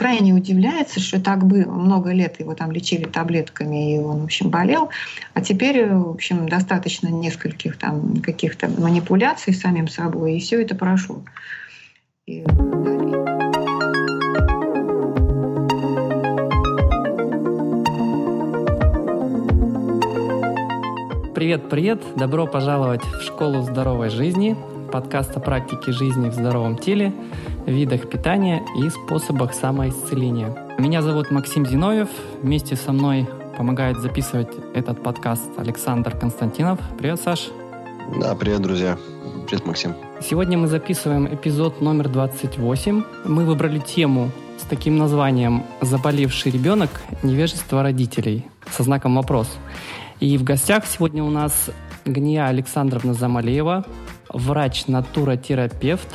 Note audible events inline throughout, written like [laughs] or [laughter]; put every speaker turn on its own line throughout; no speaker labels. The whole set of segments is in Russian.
крайне удивляется, что так бы много лет его там лечили таблетками, и он, в общем, болел, а теперь, в общем, достаточно нескольких там каких-то манипуляций самим собой, и все это прошло. И
Привет, привет! Добро пожаловать в школу здоровой жизни, подкаст о практике жизни в здоровом теле, видах питания и способах самоисцеления. Меня зовут Максим Зиновьев. Вместе со мной помогает записывать этот подкаст Александр Константинов. Привет, Саш.
Да, привет, друзья. Привет, Максим.
Сегодня мы записываем эпизод номер 28. Мы выбрали тему с таким названием «Заболевший ребенок. Невежество родителей» со знаком «Вопрос». И в гостях сегодня у нас Гния Александровна Замалеева, врач-натуротерапевт,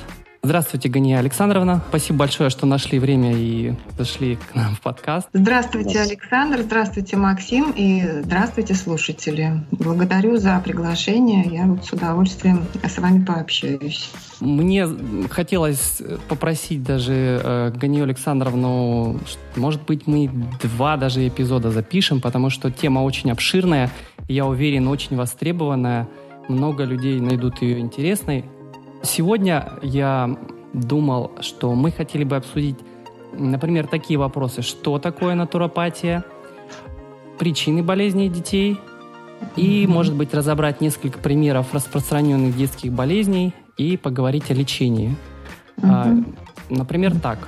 Здравствуйте, Гания Александровна. Спасибо большое, что нашли время и зашли к нам в подкаст.
Здравствуйте, Александр. Здравствуйте, Максим. И здравствуйте, слушатели. Благодарю за приглашение. Я вот с удовольствием с вами пообщаюсь.
Мне хотелось попросить даже э, Ганию Александровну, может быть, мы два даже эпизода запишем, потому что тема очень обширная, я уверен, очень востребованная. Много людей найдут ее интересной. Сегодня я думал, что мы хотели бы обсудить, например, такие вопросы. Что такое натуропатия? Причины болезней детей? И, может быть, разобрать несколько примеров распространенных детских болезней и поговорить о лечении. Mm-hmm. А, например, так.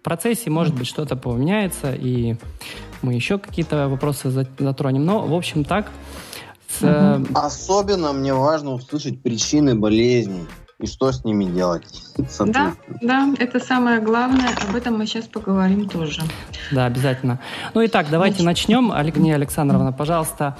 В процессе, может быть, что-то поменяется, и мы еще какие-то вопросы затронем. Но, в общем, так.
С... Особенно мне важно услышать причины болезни и что с ними делать. [laughs]
Да, да, это самое главное. Об этом мы сейчас поговорим тоже.
Да, обязательно. Ну и так, давайте Значит. начнем. [laughs] Алигния Александровна, пожалуйста,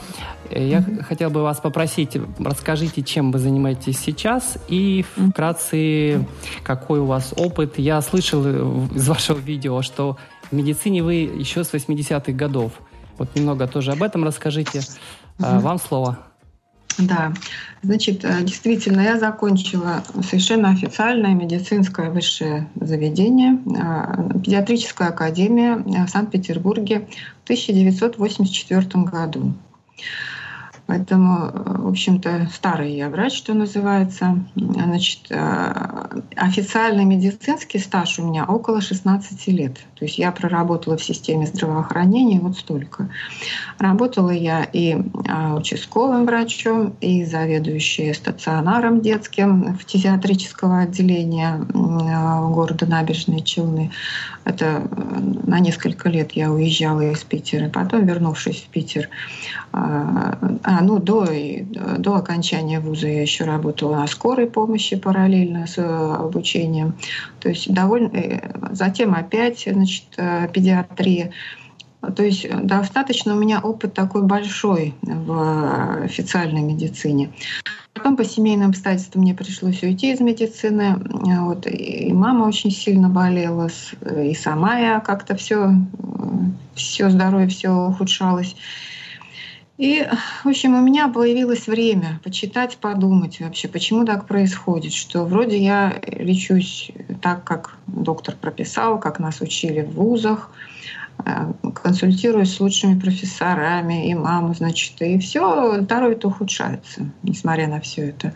я mm-hmm. хотел бы вас попросить, расскажите, чем вы занимаетесь сейчас и вкратце, какой у вас опыт. Я слышал из вашего видео, что в медицине вы еще с 80-х годов. Вот немного тоже об этом расскажите. Mm-hmm. Вам слово.
Да, значит, э, действительно, я закончила совершенно официальное медицинское высшее заведение, э, педиатрическая академия в Санкт-Петербурге в 1984 году. Поэтому, в общем-то, старый я врач, что называется. Значит, э, официальный медицинский стаж у меня около 16 лет. То есть я проработала в системе здравоохранения вот столько. Работала я и э, участковым врачом, и заведующей стационаром детским в фтизиатрического отделения э, города Набережные Челны. Это на несколько лет я уезжала из Питера. Потом, вернувшись в Питер, ну, до, до окончания вуза я еще работала на скорой помощи параллельно с э, обучением. То есть довольно... Э, затем опять, значит, э, педиатрия. То есть достаточно у меня опыт такой большой в официальной медицине. Потом по семейным обстоятельствам мне пришлось уйти из медицины. Вот, и мама очень сильно болела, и сама я как-то все, все здоровье все ухудшалось. И, в общем, у меня появилось время почитать, подумать вообще, почему так происходит, что вроде я лечусь так, как доктор прописал, как нас учили в вузах, э, консультируюсь с лучшими профессорами, и маму, значит, и все, здоровье-то ухудшается, несмотря на все это.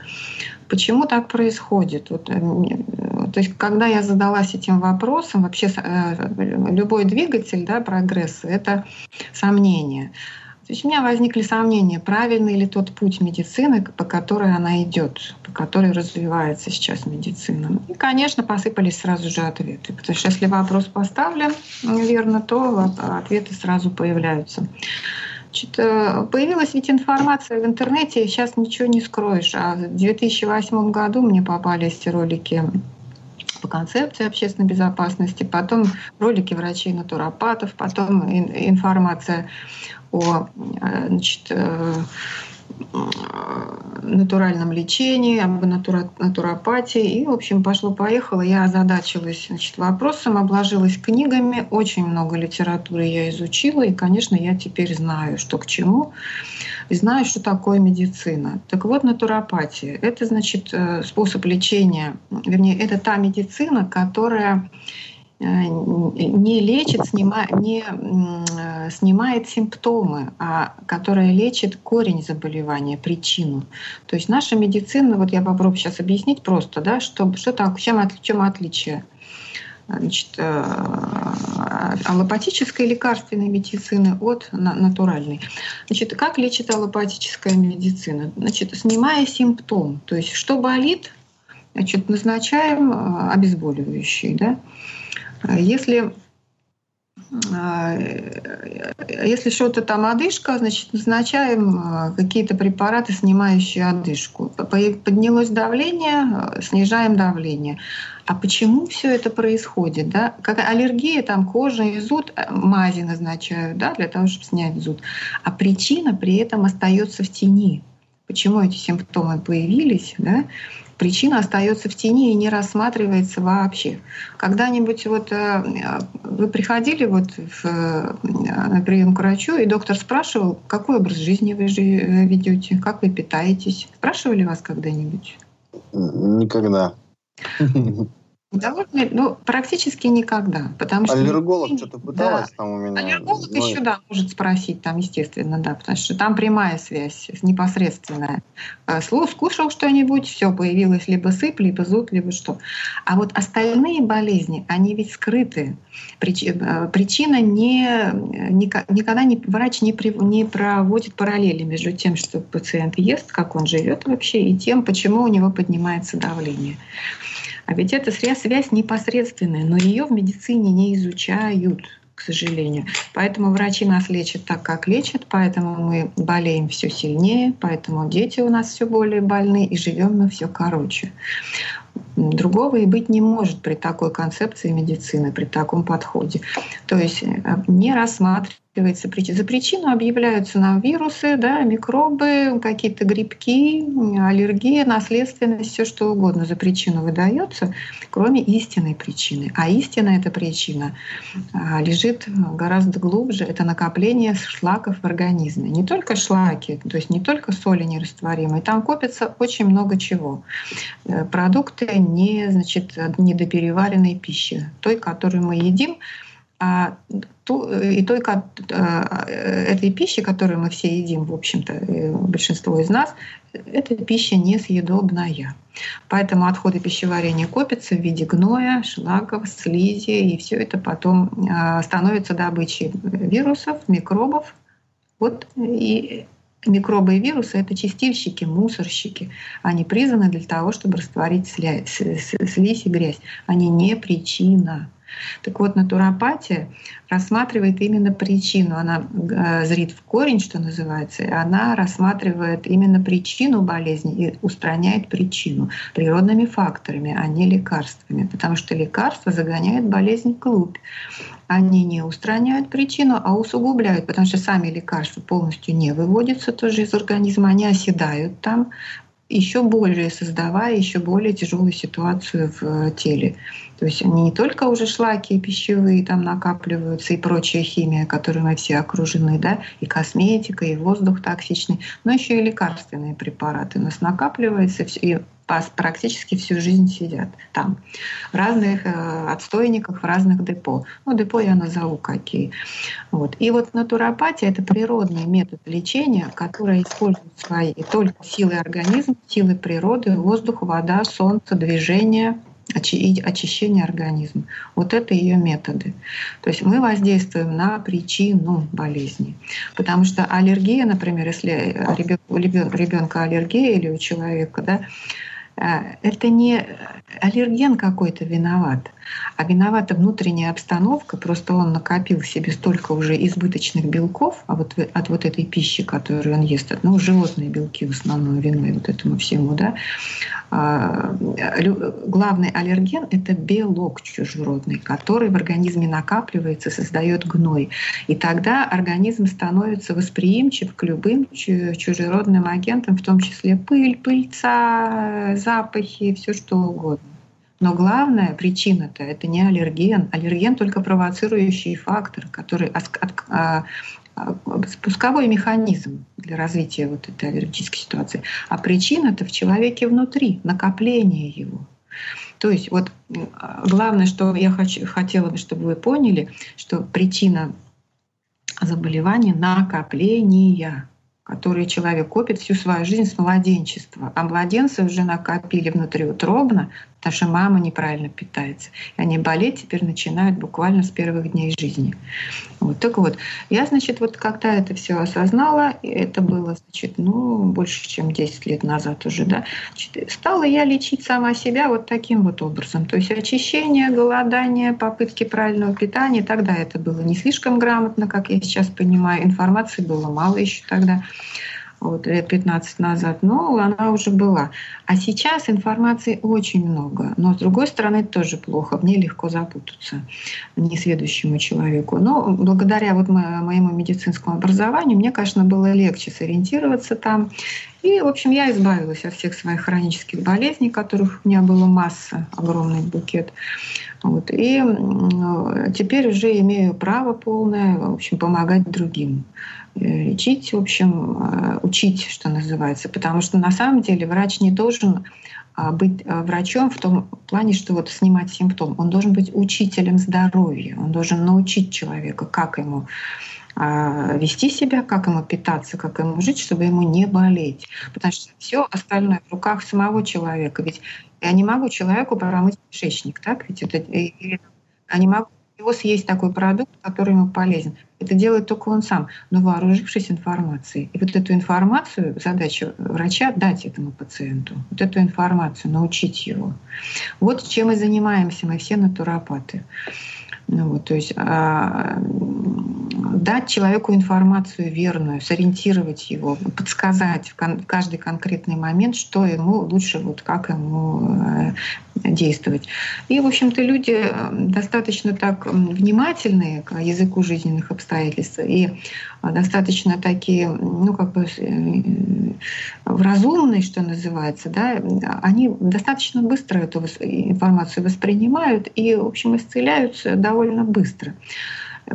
Почему так происходит? Вот, э, то есть, когда я задалась этим вопросом, вообще э, любой двигатель да, прогресса — это сомнение. То есть у меня возникли сомнения, правильный ли тот путь медицины, по которой она идет, по которой развивается сейчас медицина. И, конечно, посыпались сразу же ответы. Потому что если вопрос поставлен верно, то ответы сразу появляются. Значит, э, появилась ведь информация в интернете, сейчас ничего не скроешь. А в 2008 году мне попались ролики по концепции общественной безопасности, потом ролики врачей-натуропатов, потом информация о значит, э, натуральном лечении, об натура, натуропатии. И, в общем, пошло-поехало. Я озадачилась значит, вопросом, обложилась книгами. Очень много литературы я изучила. И, конечно, я теперь знаю, что к чему. И знаю, что такое медицина. Так вот, натуропатия — это, значит, э, способ лечения, вернее, это та медицина, которая не лечит, снима, не снимает симптомы, а которая лечит корень заболевания, причину. То есть наша медицина, вот я попробую сейчас объяснить просто, да, что, что так, чем, чем отличие значит, э, аллопатической лекарственной медицины от натуральной. Значит, как лечит аллопатическая медицина? Значит, снимая симптом, то есть что болит, значит, назначаем э, обезболивающие. Да? Если если что-то там одышка, значит, назначаем какие-то препараты, снимающие одышку. Поднялось давление, снижаем давление. А почему все это происходит? Да? Как аллергия, там кожа и зуд, э, мази назначают да, для того, чтобы снять зуд. А причина при этом остается в тени. Почему эти симптомы появились? Да? Причина остается в тени и не рассматривается вообще. Когда-нибудь вот э, вы приходили вот в, э, на прием к врачу, и доктор спрашивал, какой образ жизни вы ведете, как вы питаетесь? Спрашивали вас когда-нибудь?
Никогда. [laughs]
Довольно, ну, практически никогда. Потому что
Аллерголог что-то пыталась да. там у меня.
Аллерголог но... еще, да, может спросить, там, естественно, да, потому что там прямая связь, непосредственная. Э, Слух, скушал что-нибудь, все, появилось либо сыпь, либо зуд, либо что. А вот остальные болезни, они ведь скрыты. Э, причина не, никогда не, врач не, при, не проводит параллели между тем, что пациент ест, как он живет вообще, и тем, почему у него поднимается давление. А ведь эта связь непосредственная, но ее в медицине не изучают к сожалению. Поэтому врачи нас лечат так, как лечат, поэтому мы болеем все сильнее, поэтому дети у нас все более больны, и живем мы все короче. Другого и быть не может при такой концепции медицины, при таком подходе. То есть э, не рассматривается причина. За причину объявляются нам вирусы, да, микробы, какие-то грибки, аллергия, наследственность, все что угодно за причину выдается, кроме истинной причины. А истинная эта причина а, лежит гораздо глубже. Это накопление шлаков в организме. Не только шлаки, то есть не только соли нерастворимые, там копится очень много чего. Э, продукты не, значит, недопереваренной пищи, той, которую мы едим, а ту, и той а, этой пищи, которую мы все едим, в общем-то, э, большинство из нас, эта пища несъедобная. Поэтому отходы пищеварения копятся в виде гноя, шлаков, слизи, и все это потом а, становится добычей вирусов, микробов. Вот и Микробы и вирусы — это чистильщики, мусорщики. Они призваны для того, чтобы растворить слизь и грязь. Они не причина. Так вот, натуропатия рассматривает именно причину. Она э, зрит в корень, что называется, и она рассматривает именно причину болезни и устраняет причину природными факторами, а не лекарствами. Потому что лекарства загоняют болезнь вглубь. Они не устраняют причину, а усугубляют, потому что сами лекарства полностью не выводятся тоже из организма, они оседают там, еще более создавая еще более тяжелую ситуацию в э, теле. То есть они не только уже шлаки пищевые там накапливаются и прочая химия, которой мы все окружены, да, и косметика, и воздух токсичный, но еще и лекарственные препараты у нас накапливаются, и практически всю жизнь сидят там, в разных э, отстойниках, в разных депо. Ну, депо я назову какие. Вот. И вот натуропатия — это природный метод лечения, который использует свои только силы организма, силы природы, воздух, вода, солнце, движение — очищение организма. Вот это ее методы. То есть мы воздействуем на причину болезни. Потому что аллергия, например, если у ребенка аллергия или у человека, да, это не аллерген какой-то виноват, а виновата внутренняя обстановка, просто он накопил себе столько уже избыточных белков а вот от вот этой пищи, которую он ест, ну, животные белки в основном виной вот этому всему, да. А, главный аллерген — это белок чужеродный, который в организме накапливается, создает гной. И тогда организм становится восприимчив к любым чужеродным агентам, в том числе пыль, пыльца, запахи, все что угодно. Но главная причина-то это не аллерген. Аллерген только провоцирующий фактор, который а, а, спусковой механизм для развития вот этой аллергической ситуации. А причина-то в человеке внутри, накопление его. То есть вот главное, что я хочу, хотела бы, чтобы вы поняли, что причина заболевания накопления которые человек копит всю свою жизнь с младенчества. А младенцы уже накопили внутриутробно, что мама неправильно питается. И они болеть теперь начинают буквально с первых дней жизни. Вот. Так вот, я, значит, вот когда это все осознала, это было, значит, ну, больше, чем 10 лет назад уже, да, значит, стала я лечить сама себя вот таким вот образом. То есть очищение, голодание, попытки правильного питания. Тогда это было не слишком грамотно, как я сейчас понимаю. Информации было мало еще тогда вот, лет 15 назад, но она уже была. А сейчас информации очень много. Но, с другой стороны, это тоже плохо. Мне легко запутаться несведущему человеку. Но благодаря вот моему медицинскому образованию мне, конечно, было легче сориентироваться там. И, в общем, я избавилась от всех своих хронических болезней, которых у меня было масса, огромный букет. Вот. И теперь уже имею право полное, в общем, помогать другим. Э, лечить, в общем, э, учить, что называется. Потому что на самом деле врач не должен а, быть э, врачом в том плане, что вот снимать симптом. Он должен быть учителем здоровья. Он должен научить человека, как ему а, вести себя, как ему питаться, как ему жить, чтобы ему не болеть. Потому что все остальное в руках самого человека. Ведь я не могу человеку промыть кишечник, так? Ведь это, я не могу его съесть такой продукт, который ему полезен. Это делает только он сам, но вооружившись информацией. И вот эту информацию, задача врача — дать этому пациенту. Вот эту информацию, научить его. Вот чем и занимаемся мы все натуропаты. Ну, вот, то есть а, дать человеку информацию верную, сориентировать его, подсказать в, кон- в каждый конкретный момент, что ему лучше, вот как ему э, действовать. И, в общем-то, люди э, достаточно так внимательные к языку жизненных обстоятельств и достаточно такие, ну, как бы э, разумные, что называется, да, они достаточно быстро эту информацию воспринимают и, в общем, исцеляются довольно быстро.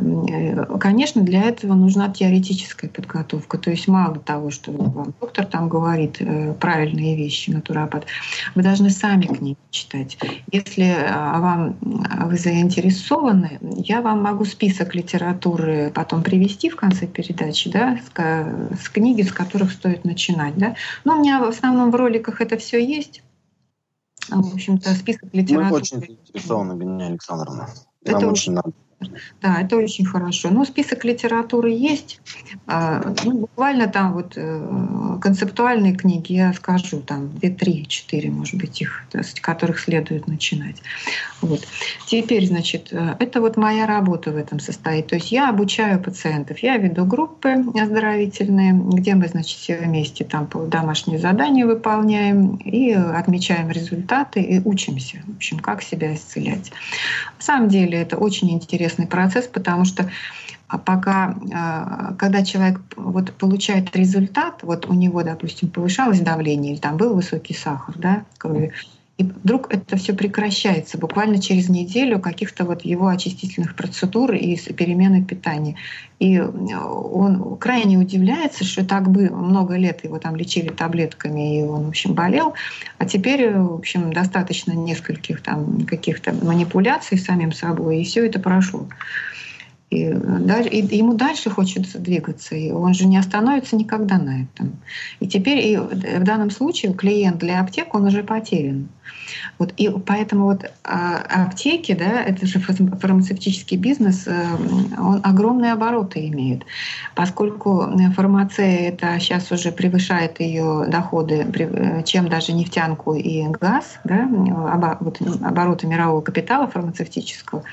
Э, конечно, для этого нужна теоретическая подготовка. То есть мало того, что вам доктор там говорит э, правильные вещи, натуропат, вы должны сами книги читать. Если э, вам вы заинтересованы, я вам могу список литературы потом привести в конце передачи, да, с, с книги, с которых стоит начинать. Да. Но у меня в основном в роликах это все есть. В общем-то, список литературы.
Мы очень заинтересованы, Галина Александровна.
Нам это очень надо. Да, это очень хорошо. Ну, список литературы есть. А, ну, буквально там вот э, концептуальные книги, я скажу, там две, три, четыре, может быть, их, с которых следует начинать. Вот. Теперь, значит, э, это вот моя работа в этом состоит. То есть я обучаю пациентов, я веду группы оздоровительные, где мы, значит, все вместе там домашние задания выполняем и отмечаем результаты и учимся, в общем, как себя исцелять. На самом деле это очень интересно интересный процесс, потому что а, пока, а, когда человек вот получает результат, вот у него, допустим, повышалось давление или там был высокий сахар да, крови, и вдруг это все прекращается буквально через неделю каких-то вот его очистительных процедур и перемены питания. И он крайне удивляется, что так бы много лет его там лечили таблетками, и он, в общем, болел. А теперь, в общем, достаточно нескольких там каких-то манипуляций самим собой, и все это прошло. И, и ему дальше хочется двигаться, и он же не остановится никогда на этом. И теперь и в данном случае клиент для аптек, он уже потерян. Вот, и поэтому вот а, аптеки, да, это же фармацевтический бизнес, э, он огромные обороты имеет. Поскольку фармация это сейчас уже превышает ее доходы, э, чем даже нефтянку и газ, да, обороты мирового капитала фармацевтического,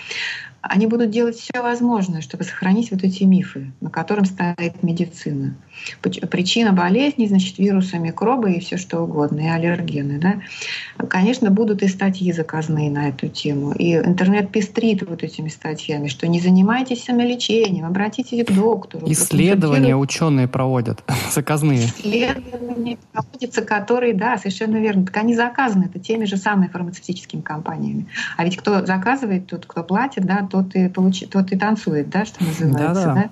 они будут делать все возможное, чтобы сохранить вот эти мифы, на котором стоит медицина. Причина болезней, значит, вирусы, микробы и все что угодно, и аллергены. Да? Конечно, будут и статьи заказные на эту тему. И интернет пестрит вот этими статьями, что не занимайтесь самолечением, обратитесь к доктору.
Исследования ученые проводят, [laughs] заказные.
Исследования проводятся, которые, да, совершенно верно. Так они заказаны, это теми же самыми фармацевтическими компаниями. А ведь кто заказывает, тот, кто платит, да, тот и, получит, тот и танцует, да, что называется. Да, да. Да?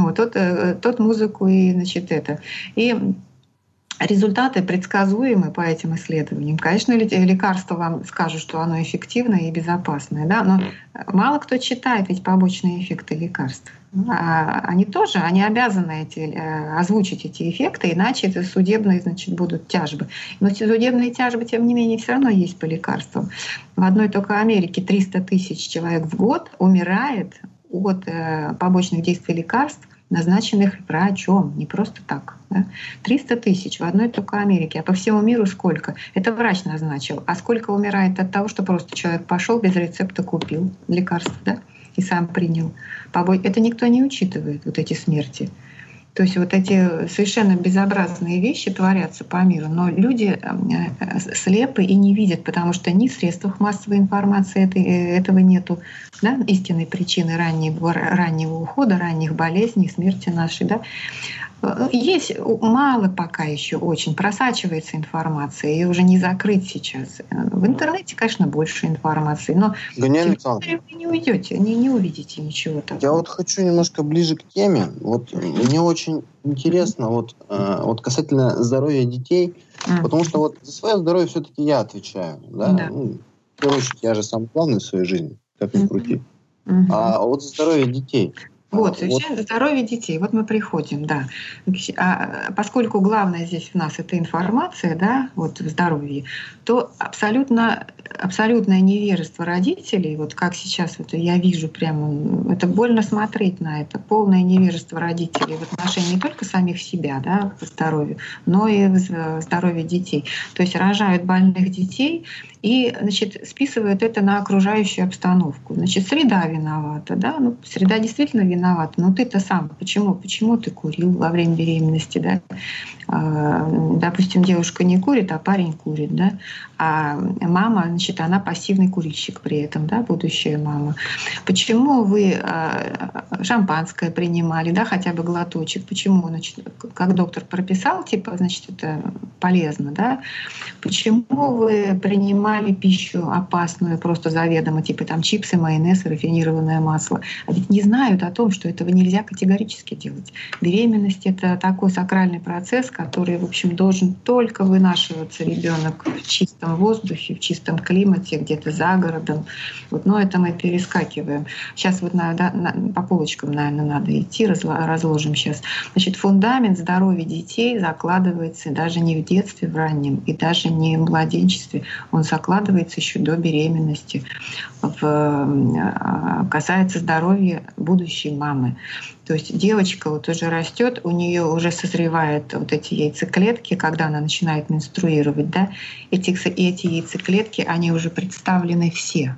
Вот, тот, э, тот музыку и, значит, это. И результаты предсказуемы по этим исследованиям. Конечно, лекарство вам скажут, что оно эффективное и безопасное, да, но мало кто читает ведь побочные эффекты лекарств. А они тоже, они обязаны эти, э, озвучить эти эффекты, иначе это судебные, значит, будут тяжбы. Но судебные тяжбы, тем не менее, все равно есть по лекарствам. В одной только Америке 300 тысяч человек в год умирает от э, побочных действий лекарств, назначенных врачом, не просто так. Да? 300 тысяч в одной только Америке, а по всему миру сколько? Это врач назначил. А сколько умирает от того, что просто человек пошел без рецепта, купил лекарство да? и сам принял? Это никто не учитывает, вот эти смерти. То есть вот эти совершенно безобразные вещи творятся по миру, но люди э, слепы и не видят, потому что ни в средствах массовой информации э, этого нету, да, истинной причины раннего, раннего ухода, ранних болезней, смерти нашей. Да. Есть мало пока еще очень, просачивается информация, ее уже не закрыть сейчас. В интернете, конечно, больше информации, но
Ганян
вы не уйдете, не, не увидите ничего такого.
Я вот хочу немножко ближе к теме. Вот мне очень интересно вот, э, вот касательно здоровья детей, mm. потому что вот за свое здоровье все-таки я отвечаю. Да? Да. Ну, в первую очередь, я же сам главный в своей жизни, как ни крути. Mm-hmm. А вот здоровье детей.
Вот, совершенно вот. здоровье детей. Вот мы приходим, да. А поскольку главное здесь у нас это информация, да, вот в здоровье, то абсолютно, абсолютное невежество родителей, вот как сейчас вот я вижу прямо, это больно смотреть на это, полное невежество родителей в отношении не только самих себя, да, по здоровью, но и в здоровье детей. То есть рожают больных детей, и значит, списывают это на окружающую обстановку. Значит, среда виновата, да, ну, среда действительно виновата, но ты-то сам, почему, почему ты курил во время беременности, да, допустим, девушка не курит, а парень курит, да, а мама, значит, она пассивный курильщик при этом, да, будущая мама. Почему вы а, шампанское принимали, да, хотя бы глоточек, почему, значит, как доктор прописал, типа, значит, это полезно, да, почему вы принимали пищу опасную просто заведомо, типа там чипсы, майонез, рафинированное масло, а ведь не знают о том, что этого нельзя категорически делать. Беременность — это такой сакральный процесс, который, в общем, должен только вынашиваться ребенок в чистом воздухе, в чистом климате, где-то за городом. Вот, но это мы перескакиваем. Сейчас вот на, на, по полочкам, наверное, надо идти, разложим сейчас. Значит, фундамент здоровья детей закладывается даже не в детстве в раннем, и даже не в младенчестве. Он закладывается еще до беременности. В, а, касается здоровья будущей мамы. То есть девочка вот уже растет, у нее уже созревают вот эти яйцеклетки, когда она начинает менструировать, да, эти, эти яйцеклетки, они уже представлены все.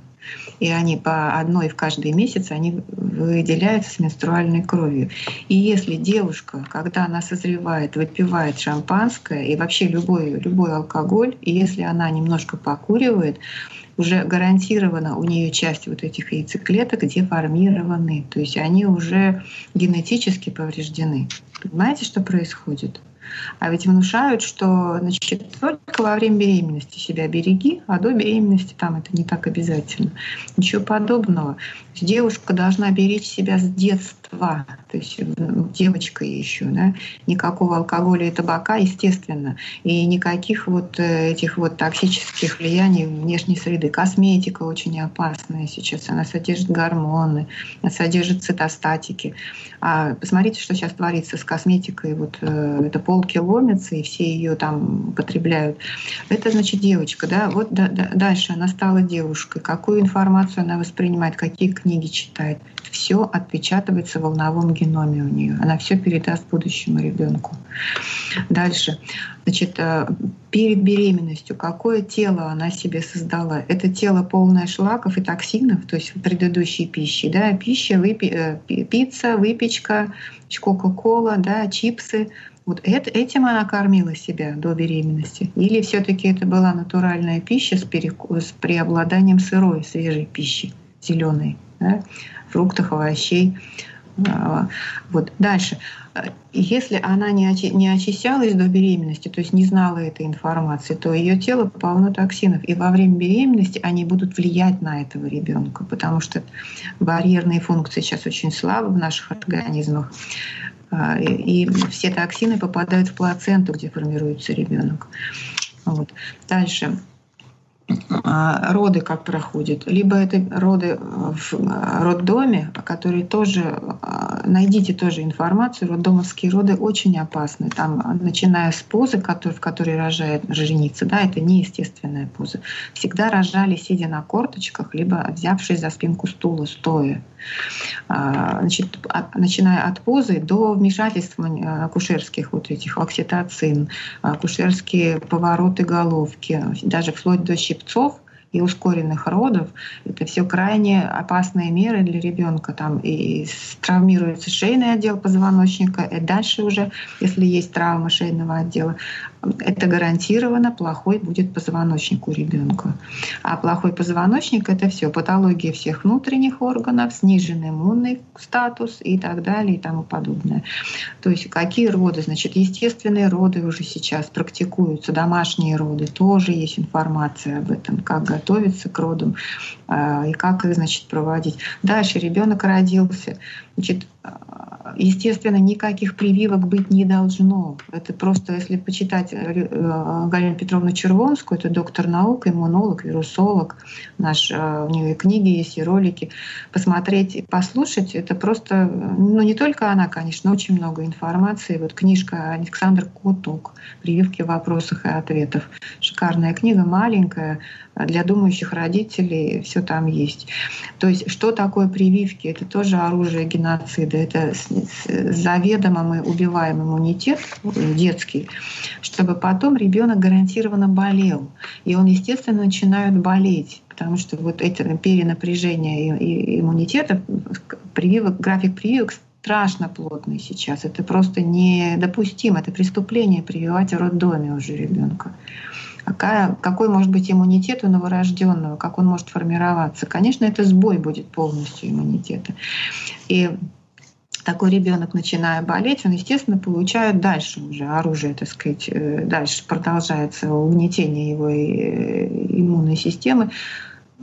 И они по одной в каждый месяц они выделяются с менструальной кровью. И если девушка, когда она созревает, выпивает шампанское и вообще любой, любой алкоголь, и если она немножко покуривает, уже гарантированно у нее часть вот этих яйцеклеток деформированы, то есть они уже генетически повреждены. Понимаете, что происходит? А ведь внушают, что значит, только во время беременности себя береги, а до беременности там это не так обязательно. Ничего подобного. Девушка должна беречь себя с детства, то есть ну, девочка еще, да, никакого алкоголя и табака, естественно, и никаких вот э, этих вот токсических влияний внешней среды. Косметика очень опасная сейчас, она содержит гормоны, содержит цитостатики. А посмотрите, что сейчас творится с косметикой, вот э, это полки ломятся, и все ее там потребляют. Это значит девочка, да, вот да, да, дальше она стала девушкой, какую информацию она воспринимает, какие книги читает. Все отпечатывается в волновом геноме у нее. Она все передаст будущему ребенку. Дальше. Значит, э, перед беременностью какое тело она себе создала? Это тело полное шлаков и токсинов, то есть предыдущей пищи. Да? Пища, выпи, э, пицца, выпечка, кока-кола, да, чипсы. Вот это, этим она кормила себя до беременности? Или все-таки это была натуральная пища с, переку... с преобладанием сырой, свежей пищи, зеленой, да? фруктов, овощей? А, вот. Дальше. Если она не, очи, не очищалась до беременности, то есть не знала этой информации, то ее тело полно токсинов. И во время беременности они будут влиять на этого ребенка, потому что барьерные функции сейчас очень слабы в наших организмах. А, и все токсины попадают в плаценту, где формируется ребенок. Вот. Дальше. А, роды как проходят. Либо это роды в а, роддоме, которые тоже, найдите тоже информацию, роддомовские роды очень опасны. Там, начиная с позы, в которой рожает женица, да, это неестественная поза. Всегда рожали, сидя на корточках, либо взявшись за спинку стула, стоя. Значит, от, начиная от позы до вмешательства акушерских вот этих окситоцин, акушерские повороты головки, даже вплоть до щипцов и ускоренных родов. Это все крайне опасные меры для ребенка. Там и травмируется шейный отдел позвоночника, и дальше уже, если есть травма шейного отдела, это гарантированно плохой будет позвоночник у ребенка. А плохой позвоночник это все патология всех внутренних органов, сниженный иммунный статус и так далее и тому подобное. То есть какие роды? Значит, естественные роды уже сейчас практикуются, домашние роды, тоже есть информация об этом, как готовиться к родам а, и как их, значит, проводить. Дальше ребенок родился. Значит, естественно, никаких прививок быть не должно. Это просто, если почитать э, Галину Петровну Червонскую, это доктор наук, иммунолог, вирусолог, наш, э, у нее книги есть, и ролики, посмотреть и послушать, это просто, ну не только она, конечно, очень много информации. Вот книжка Александр Котук «Прививки в вопросах и ответах». Шикарная книга, маленькая, для думающих родителей все там есть. То есть что такое прививки? Это тоже оружие геноцида. Это заведомо мы убиваем иммунитет детский, чтобы потом ребенок гарантированно болел. И он, естественно, начинает болеть потому что вот это перенапряжение иммунитета, прививок, график прививок страшно плотный сейчас. Это просто недопустимо. Это преступление прививать в роддоме уже ребенка какая, какой может быть иммунитет у новорожденного, как он может формироваться. Конечно, это сбой будет полностью иммунитета. И такой ребенок, начиная болеть, он, естественно, получает дальше уже оружие, так сказать, э, дальше продолжается угнетение его э, иммунной системы.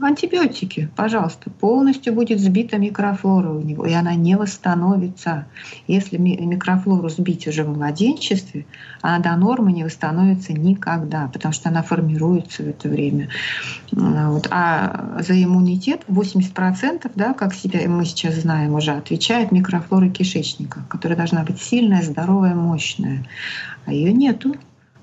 Антибиотики, пожалуйста, полностью будет сбита микрофлора у него, и она не восстановится. Если микрофлору сбить уже в младенчестве, она до нормы не восстановится никогда, потому что она формируется в это время. Вот. А за иммунитет 80%, да, как себя мы сейчас знаем уже, отвечает микрофлора кишечника, которая должна быть сильная, здоровая, мощная. А ее нету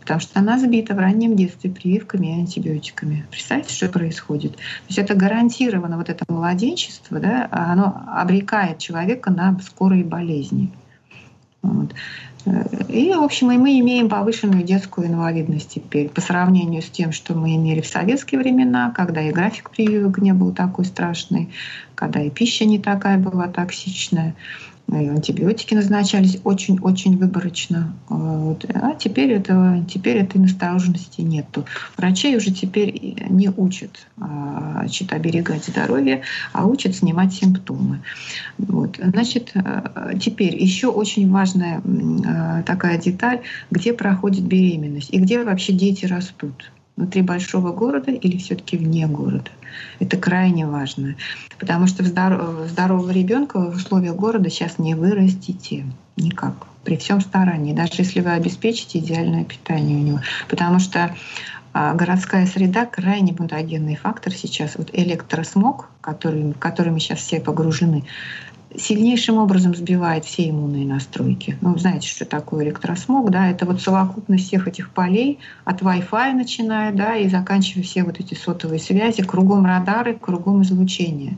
потому что она сбита в раннем детстве прививками и антибиотиками. Представьте, что происходит. То есть это гарантированно вот это младенчество, да, оно обрекает человека на скорые болезни. Вот. И, в общем, и мы имеем повышенную детскую инвалидность теперь по сравнению с тем, что мы имели в советские времена, когда и график прививок не был такой страшный, когда и пища не такая была токсичная и антибиотики назначались очень-очень выборочно. Вот. А теперь этого, теперь этой настороженности нету. Врачей уже теперь не учат а, значит, оберегать здоровье, а учат снимать симптомы. Вот. Значит, э, теперь еще очень важная э, такая деталь, где проходит беременность и где вообще дети растут внутри большого города или все-таки вне города. Это крайне важно, потому что здорового ребенка в условиях города сейчас не вырастите никак при всем старании, даже если вы обеспечите идеальное питание у него, потому что а, городская среда крайне мутагенный фактор сейчас. Вот электросмог, который, мы сейчас все погружены, сильнейшим образом сбивает все иммунные настройки. Ну, знаете, что такое электросмог, да, это вот совокупность всех этих полей, от Wi-Fi начиная, да, и заканчивая все вот эти сотовые связи, кругом радары, кругом излучения.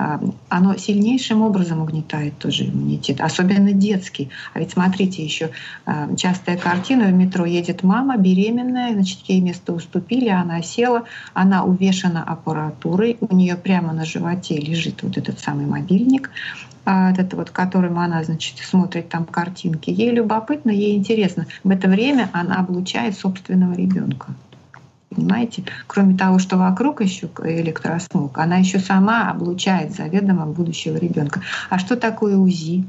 А, оно сильнейшим образом угнетает тоже иммунитет, особенно детский. А ведь смотрите, еще а, частая картина, в метро едет мама беременная, значит, ей место уступили, она села, она увешана аппаратурой, у нее прямо на животе лежит вот этот самый мобильник, а, этот вот, которым она, значит, смотрит там картинки. Ей любопытно, ей интересно. В это время она облучает собственного ребенка. Понимаете? Кроме того, что вокруг еще электросмог, она еще сама облучает заведомо будущего ребенка. А что такое УЗИ?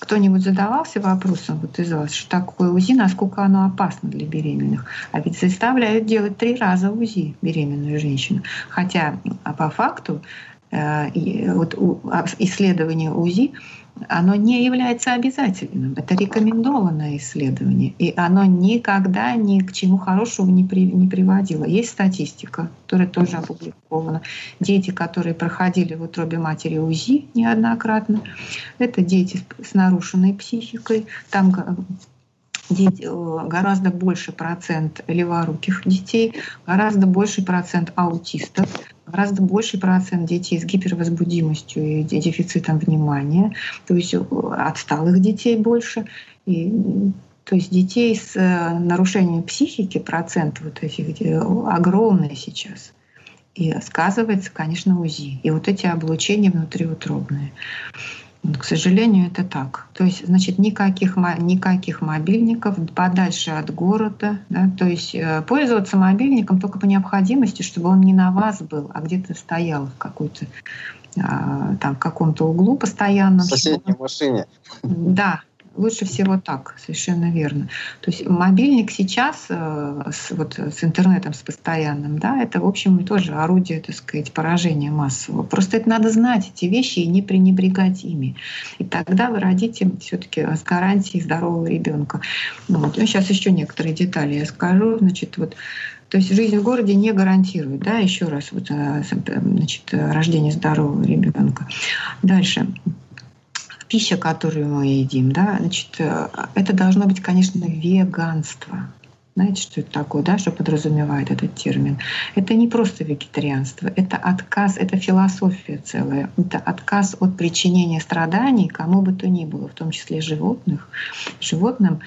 Кто-нибудь задавался вопросом вот из вас, что такое УЗИ, насколько оно опасно для беременных? А ведь заставляют делать три раза УЗИ беременную женщину. Хотя а по факту и вот исследование УЗИ оно не является обязательным. Это рекомендованное исследование. И оно никогда ни к чему хорошему не, при, не приводило. Есть статистика, которая тоже опубликована. Дети, которые проходили в утробе матери УЗИ неоднократно, это дети с нарушенной психикой. Там дети, гораздо больше процент леворуких детей, гораздо больше процент аутистов, гораздо больший процент детей с гипервозбудимостью и дефицитом внимания, то есть э, отсталых детей больше. И, то есть детей с э, нарушением психики процент вот этих огромный сейчас. И сказывается, конечно, УЗИ. И вот эти облучения внутриутробные. К сожалению, это так. То есть, значит, никаких, никаких мобильников подальше от города. Да? То есть э, пользоваться мобильником только по необходимости, чтобы он не на вас был, а где-то стоял в какой-то а, там в каком-то углу постоянно. В
соседней машине.
Да, Лучше всего так, совершенно верно. То есть мобильник сейчас э, с, вот, с интернетом, с постоянным, да, это, в общем, тоже орудие, так сказать, поражения массового. Просто это надо знать, эти вещи, и не пренебрегать ими. И тогда вы родите все-таки с гарантией здорового ребенка. Ну, вот. Сейчас еще некоторые детали я скажу. Значит, вот то есть жизнь в городе не гарантирует, да, еще раз, вот, э, значит, рождение здорового ребенка. Дальше пища, которую мы едим, да, значит, э, это должно быть, конечно, веганство. Знаете, что это такое, да, что подразумевает этот термин? Это не просто вегетарианство, это отказ, это философия целая, это отказ от причинения страданий кому бы то ни было, в том числе животных, животным,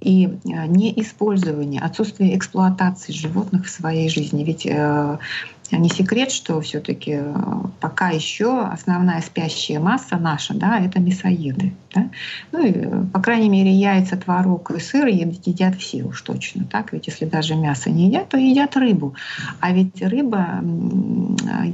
и э, не использование, отсутствие эксплуатации животных в своей жизни. Ведь э, не секрет, что все-таки э, пока еще основная спящая масса наша, да, это мясоеды. Да? Ну и, э, по крайней мере, яйца, творог и сыр едят все уж точно. Так? Ведь если даже мясо не едят, то едят рыбу. А ведь рыба,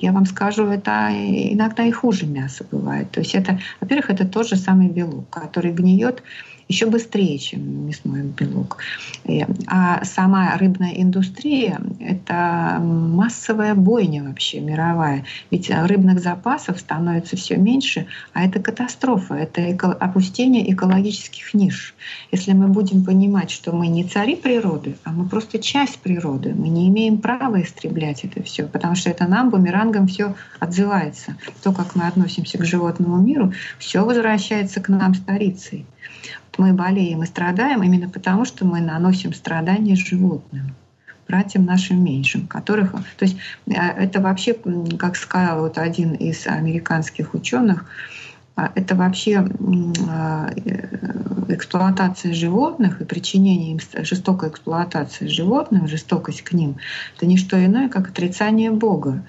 я вам скажу, это иногда и хуже мяса бывает. То есть это, во-первых, это тот же самый белок, который гниет еще быстрее, чем мясной белок. Э, а сама рыбная индустрия — это массовая бойня вообще мировая. Ведь рыбных запасов становится все меньше, а это катастрофа, это эко- опустение экологических ниш. Если мы будем понимать, что мы не цари природы, а мы просто часть природы, мы не имеем права истреблять это все, потому что это нам бумерангом все отзывается. То, как мы относимся к животному миру, все возвращается к нам старицей мы болеем и страдаем именно потому, что мы наносим страдания животным братьям нашим меньшим, которых, то есть э, это вообще, как сказал вот один из американских ученых, а, это вообще э, эксплуатация животных и причинение им жестокой эксплуатации животных, жестокость к ним, это не что иное, как отрицание Бога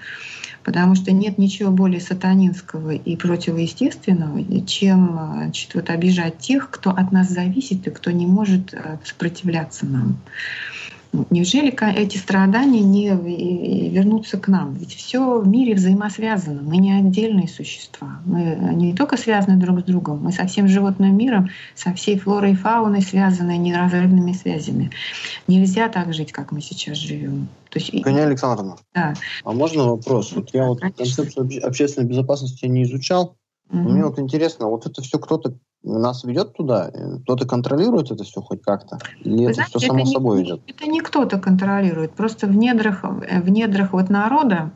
потому что нет ничего более сатанинского и противоестественного, чем значит, вот обижать тех, кто от нас зависит и кто не может э, сопротивляться нам. Неужели эти страдания не вернутся к нам? Ведь все в мире взаимосвязано. Мы не отдельные существа. Мы не только связаны друг с другом, мы со всем животным миром, со всей флорой и фауной связаны неразрывными связями. Нельзя так жить, как мы сейчас живем.
То есть... Коня Александровна, да. а можно вопрос? Вот я вот концепцию общественной безопасности не изучал. Mm-hmm. Мне вот интересно, вот это все кто-то нас ведет туда? Кто-то контролирует это все хоть как-то? Или Вы это знаете, все само это собой не, идет?
Это не кто-то контролирует. Просто в недрах, в недрах вот народа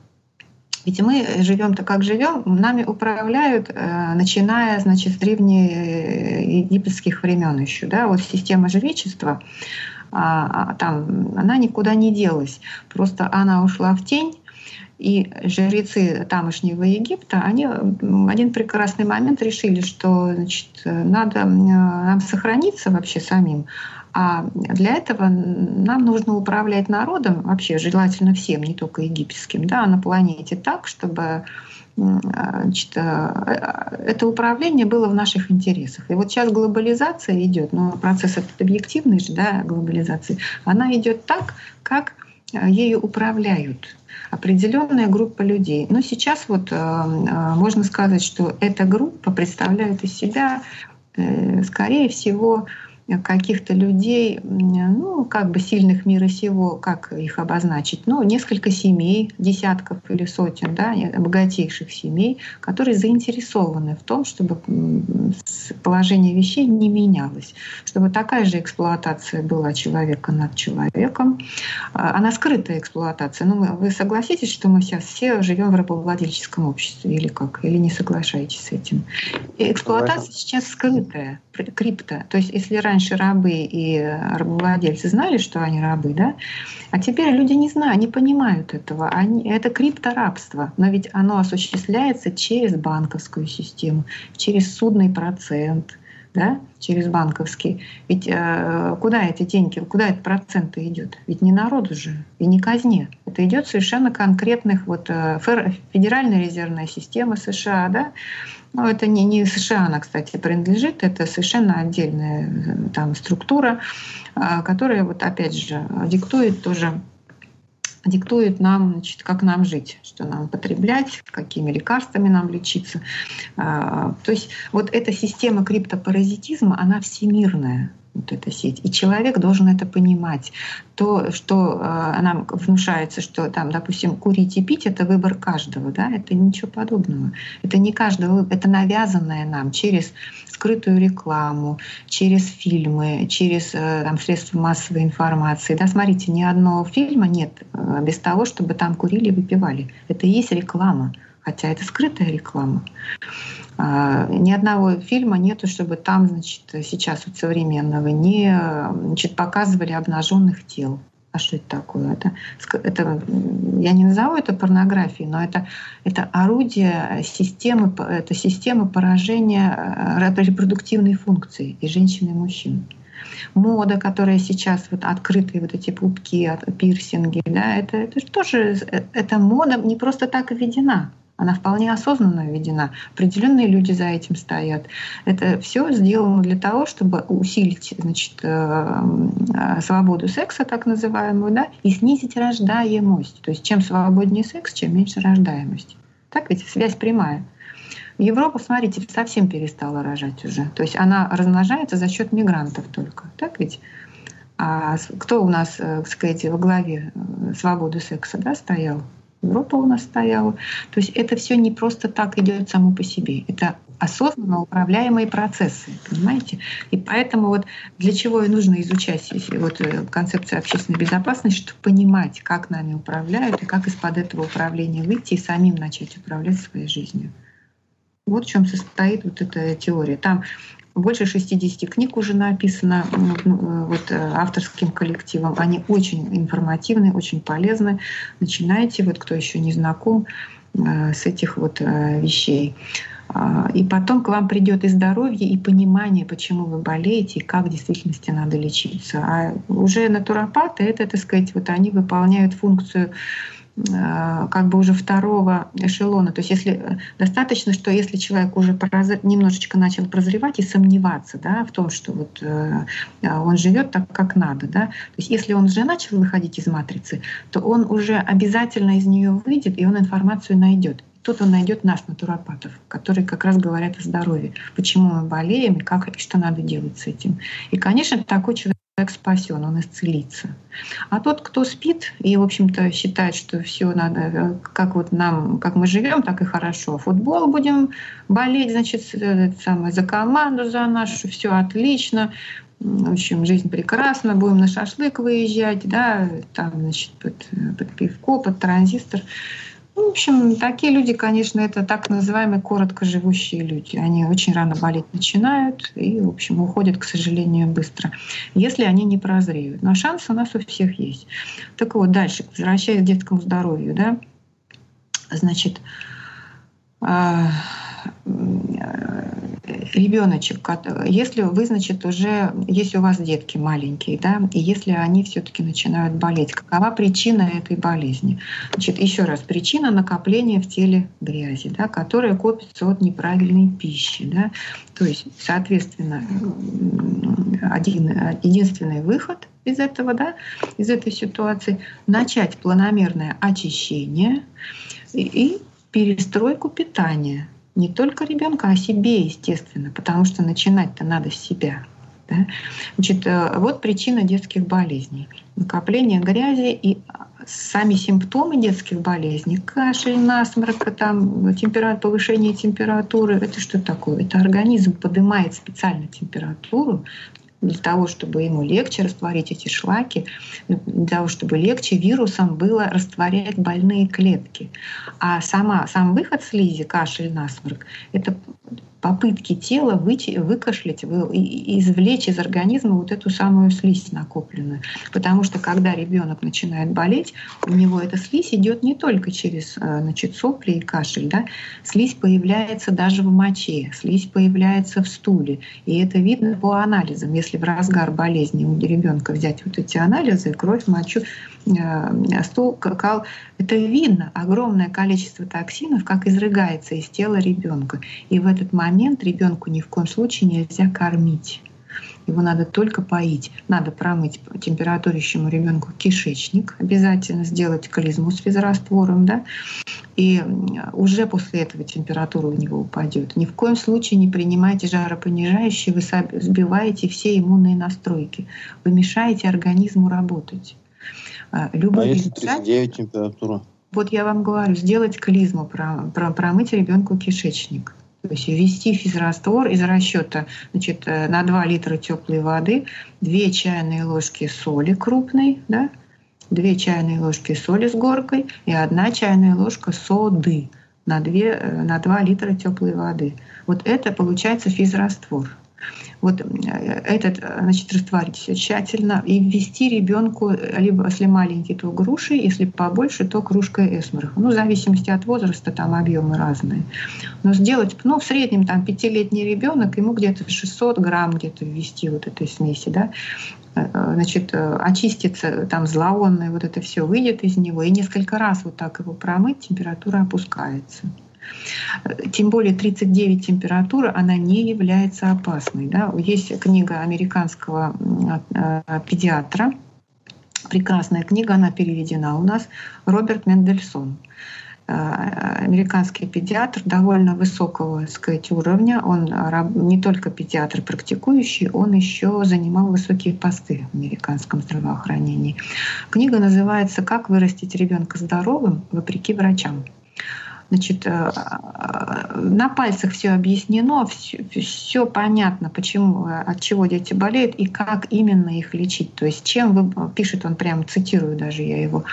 ведь мы живем-то как живем, нами управляют, э, начиная, значит, с древнеегипетских э, времен еще, да, вот система жречества, а, а, там, она никуда не делась, просто она ушла в тень, и жрецы тамошнего Египта, они в один прекрасный момент решили, что значит, надо нам сохраниться вообще самим, а для этого нам нужно управлять народом, вообще желательно всем, не только египетским, да, на планете так, чтобы значит, это управление было в наших интересах. И вот сейчас глобализация идет, но процесс этот объективный же, да, глобализации, она идет так, как ею управляют определенная группа людей. Но сейчас вот э, э, можно сказать, что эта группа представляет из себя, э, скорее всего, каких-то людей, ну, как бы сильных мира сего, как их обозначить, ну, несколько семей, десятков или сотен, да, богатейших семей, которые заинтересованы в том, чтобы положение вещей не менялось, чтобы такая же эксплуатация была человека над человеком. А, она скрытая эксплуатация. Ну, вы согласитесь, что мы сейчас все живем в рабовладельческом обществе или как? Или не соглашаетесь с этим? И эксплуатация сейчас скрытая, крипто. То есть если раньше рабы и рабовладельцы знали, что они рабы, да, а теперь люди не знают, не понимают этого. Они, это крипторабство, но ведь оно осуществляется через банковскую систему, через судный процент, да, через банковский. Ведь э, куда эти деньги, куда этот процент идет? Ведь не народу же и не казне. Это идет совершенно конкретных вот э, Федеральная резервная система США, да, но это не, не США она, кстати, принадлежит, это совершенно отдельная э, там структура, э, которая вот опять же диктует тоже диктует нам, значит, как нам жить, что нам потреблять, какими лекарствами нам лечиться. А, то есть вот эта система криптопаразитизма, она всемирная вот эта сеть. И человек должен это понимать. То, что э, нам внушается, что там, допустим, курить и пить — это выбор каждого, да, это ничего подобного. Это не каждого, это навязанное нам через скрытую рекламу, через фильмы, через э, там, средства массовой информации. Да, смотрите, ни одного фильма нет э, без того, чтобы там курили и выпивали. Это и есть реклама, хотя это скрытая реклама. А, ни одного фильма нету, чтобы там, значит, сейчас вот современного не значит, показывали обнаженных тел. А что это такое? Это, это, я не назову это порнографией, но это, это орудие системы, это система поражения э, репродуктивной функции и женщин, и мужчин. Мода, которая сейчас вот открытые вот эти пупки, пирсинги, да, это, это тоже э, эта мода не просто так введена она вполне осознанно введена. Определенные люди за этим стоят. Это все сделано для того, чтобы усилить значит, э, э, свободу секса, так называемую, да, и снизить рождаемость. То есть чем свободнее секс, чем меньше рождаемость. Так ведь связь прямая. Европа, смотрите, совсем перестала рожать уже. То есть она размножается за счет мигрантов только. Так ведь? А кто у нас, э, так сказать, во главе свободы секса да, стоял? Европа у нас стояла. То есть это все не просто так идет само по себе. Это осознанно управляемые процессы, понимаете? И поэтому вот для чего и нужно изучать вот э, концепцию общественной безопасности, чтобы понимать, как нами управляют и как из-под этого управления выйти и самим начать управлять своей жизнью. Вот в чем состоит вот эта теория. Там больше 60 книг уже написано э, вот, э, авторским коллективом. Они очень информативны, очень полезны. Начинайте, вот кто еще не знаком, э, с этих вот вещей. А, и потом к вам придет и здоровье, и понимание, почему вы болеете, и как в действительности надо лечиться. А уже натуропаты, это, так сказать, вот они выполняют функцию как бы уже второго эшелона. То есть если э, достаточно, что если человек уже немножечко начал прозревать и сомневаться да, в том, что вот э, он живет так, как надо, да, то есть если он уже начал выходить из матрицы, то он уже обязательно из нее выйдет, и он информацию найдет. Тут он найдет нас, натуропатов, которые как раз говорят о здоровье, почему мы болеем и как и что надо делать с этим. И, конечно, такой человек человек спасен, он исцелится. А тот, кто спит и, в общем-то, считает, что все надо, как вот нам, как мы живем, так и хорошо. Футбол будем болеть, значит, э, самое, за команду, за нашу, все отлично. В общем, жизнь прекрасна, будем на шашлык выезжать, да, там, значит, под, э, под пивко, под транзистор. Ну, в общем, такие люди, конечно, это так называемые коротко живущие люди. Они очень рано болеть начинают и, в общем, уходят, к сожалению, быстро, если они не прозреют. Но шанс у нас у всех есть. Так вот, дальше, возвращаясь к детскому здоровью, да, значит, а, ребеночек, если вы, значит, уже, если у вас детки маленькие, да, и если они все-таки начинают болеть, какова причина этой болезни? Значит, еще раз, причина накопления в теле грязи, да, которая копится от неправильной пищи, да, то есть, соответственно, один, единственный выход из этого, да, из этой ситуации, начать планомерное очищение и перестройку питания не только ребенка, а себе, естественно, потому что начинать-то надо с себя. Да? Значит, э, вот причина детских болезней. Накопление грязи и сами симптомы детских болезней, кашель, насморк, там, температура, повышение температуры, это что такое? Это организм поднимает специально температуру для того, чтобы ему легче растворить эти шлаки, для того, чтобы легче вирусам было растворять больные клетки. А сама, сам выход слизи, кашель, насморк, это попытки тела выйти, выкашлять, извлечь из организма вот эту самую слизь накопленную. Потому что когда ребенок начинает болеть, у него эта слизь идет не только через э, значит, сопли и кашель. Да? Слизь появляется даже в моче, слизь появляется в стуле. И это видно по анализам. Если в разгар болезни у ребенка взять вот эти анализы, кровь, мочу, Э, стул, кал, это видно, огромное количество токсинов, как изрыгается из тела ребенка. И в этот момент ребенку ни в коем случае нельзя кормить. Его надо только поить. Надо промыть температурящему ребенку кишечник, обязательно сделать клизму с физраствором, да, и уже после этого температура у него упадет. Ни в коем случае не принимайте жаропонижающие, вы сбиваете все иммунные настройки, вы мешаете организму работать.
А, любые а если 39 температура?
Вот я вам говорю, сделать клизму, промыть ребенку кишечник. То есть ввести физраствор из расчета значит, э, на 2 литра теплой воды, 2 чайные ложки соли крупной, да, 2 чайные ложки соли с горкой и 1 чайная ложка соды на 2, э, на 2 литра теплой воды. Вот это получается физраствор. Вот э, этот, значит, растворить все тщательно и ввести ребенку, либо если маленький, то груши, если побольше, то кружкой эсмерха. Ну, в зависимости от возраста, там объемы разные. Но сделать, ну, в среднем там пятилетний ребенок, ему где-то 600 грамм где-то ввести вот этой смеси, да, э, значит, э, очистится, там зловонное вот это все выйдет из него, и несколько раз вот так его промыть, температура опускается. Тем более 39 температура, она не является опасной. Да? Есть книга американского педиатра, прекрасная книга, она переведена у нас, Роберт Мендельсон американский педиатр довольно высокого так сказать, уровня. Он не только педиатр практикующий, он еще занимал высокие посты в американском здравоохранении. Книга называется «Как вырастить ребенка здоровым вопреки врачам». Значит, э, на пальцах все объяснено, все, все понятно, почему, от чего дети болеют и как именно их лечить. То есть чем вы, пишет он прямо, цитирую даже я его,